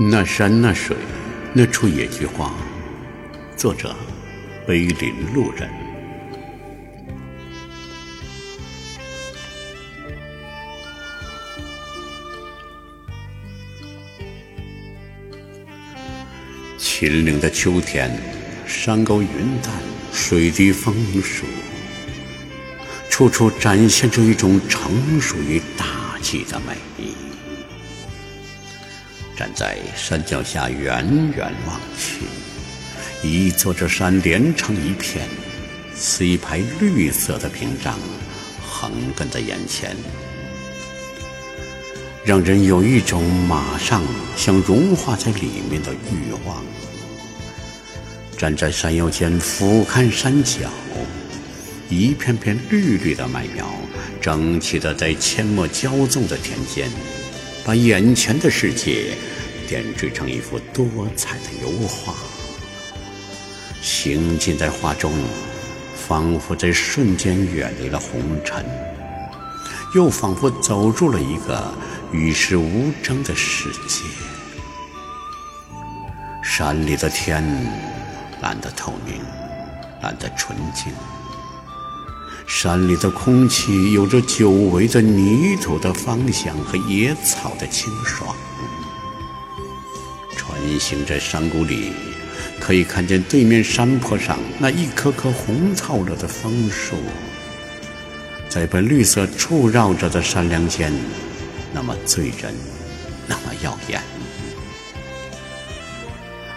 那山那水，那处野菊花。作者：碑林路人。秦岭的秋天，山高云淡，水低风舒，处处展现出一种成熟与大气的美丽。站在山脚下，远远望去，一座座山连成一片，似一排绿色的屏障，横亘在眼前，让人有一种马上想融化在里面的欲望。站在山腰间，俯瞰山脚，一片片绿绿的麦苗，整齐地在阡陌交纵的田间。把眼前的世界点缀成一幅多彩的油画，行进在画中，仿佛在瞬间远离了红尘，又仿佛走入了一个与世无争的世界。山里的天蓝得透明，蓝得纯净。山里的空气有着久违的泥土的芳香和野草的清爽。穿行在山谷里，可以看见对面山坡上那一棵棵红透了的枫树，在被绿色簇绕着的山梁间，那么醉人，那么耀眼。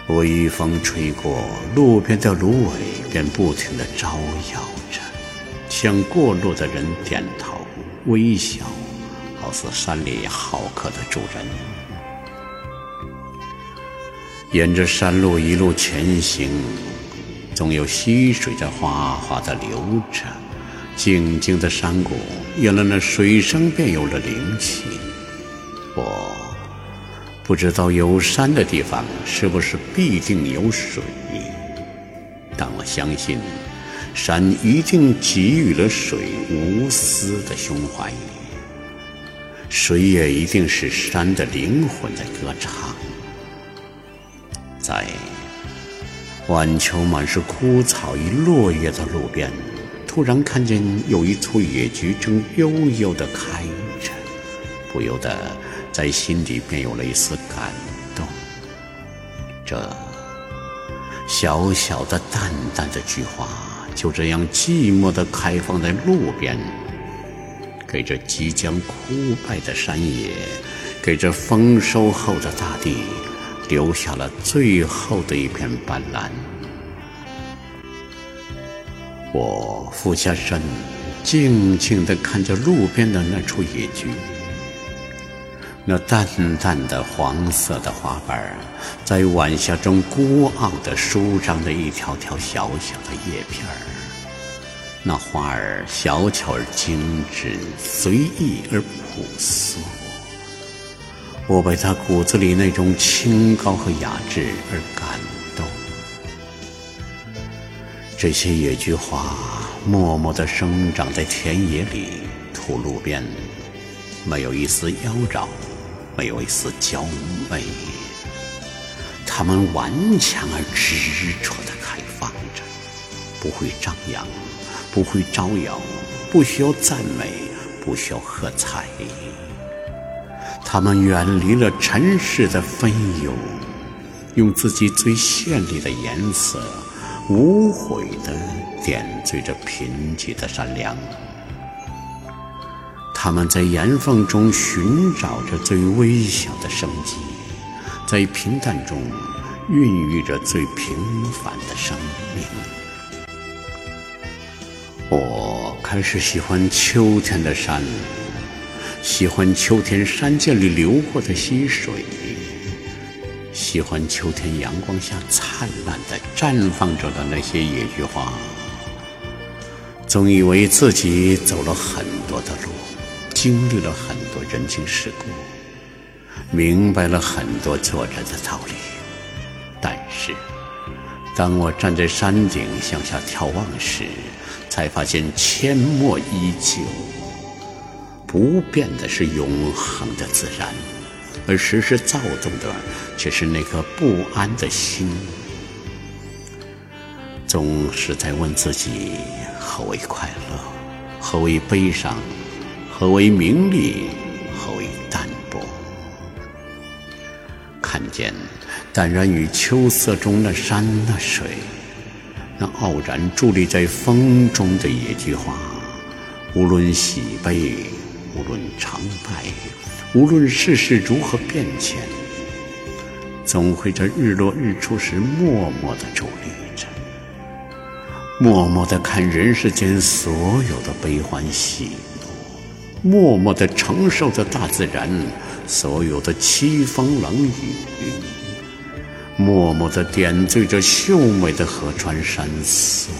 微风吹过，路边的芦苇便不停地招摇着。向过路的人点头微笑，好似山里好客的主人。沿着山路一路前行，总有溪水在哗哗地流着。静静的山谷，有了那水声，便有了灵气。我不知道有山的地方是不是必定有水，但我相信。山一定给予了水无私的胸怀，水也一定是山的灵魂在歌唱。在晚秋满是枯草与落叶的路边，突然看见有一簇野菊正悠悠地开着，不由得在心底便有了一丝感动。这小小的、淡淡的菊花。就这样寂寞地开放在路边，给这即将枯败的山野，给这丰收后的大地，留下了最后的一片斑斓。我俯下身，静静地看着路边的那处野菊，那淡淡的黄色的花瓣，在晚霞中孤傲地舒张着一条条小小的叶片儿。那花儿小巧而精致，随意而朴素。我被它骨子里那种清高和雅致而感动。这些野菊花默默地生长在田野里、土路边，没有一丝妖娆，没有一丝娇媚。它们顽强而执着地开放着，不会张扬。不会招摇，不需要赞美，不需要喝彩。他们远离了尘世的纷涌，用自己最绚丽的颜色，无悔地点缀着贫瘠的山梁。他们在岩缝中寻找着最微小的生机，在平淡中孕育着最平凡的生命。我开始喜欢秋天的山，喜欢秋天山涧里流过的溪水，喜欢秋天阳光下灿烂的绽放着的那些野菊花。总以为自己走了很多的路，经历了很多人情世故，明白了很多做人的道理。但是，当我站在山顶向下眺望时，才发现阡陌依旧，不变的是永恒的自然，而时时躁动的却是那颗不安的心。总是在问自己：何为快乐？何为悲伤？何为名利？何为淡泊？看见淡然于秋色中那山那水，那傲然伫立在风中的野菊花，无论喜悲，无论成败，无论世事如何变迁，总会在日落日出时默默地伫立着。默默地看人世间所有的悲欢喜，默默地承受着大自然所有的凄风冷雨，默默地点缀着秀美的河川山色。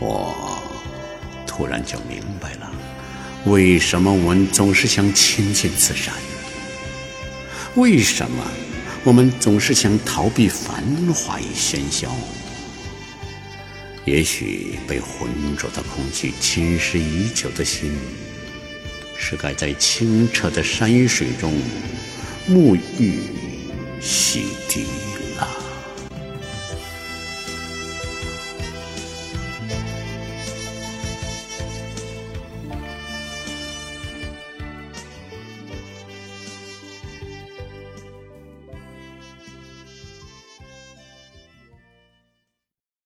我突然就明白了，为什么我们总是想亲近自然？为什么我们总是想逃避繁华与喧嚣？也许被浑浊的空气侵蚀已久的心，是该在清澈的山水中沐浴洗涤。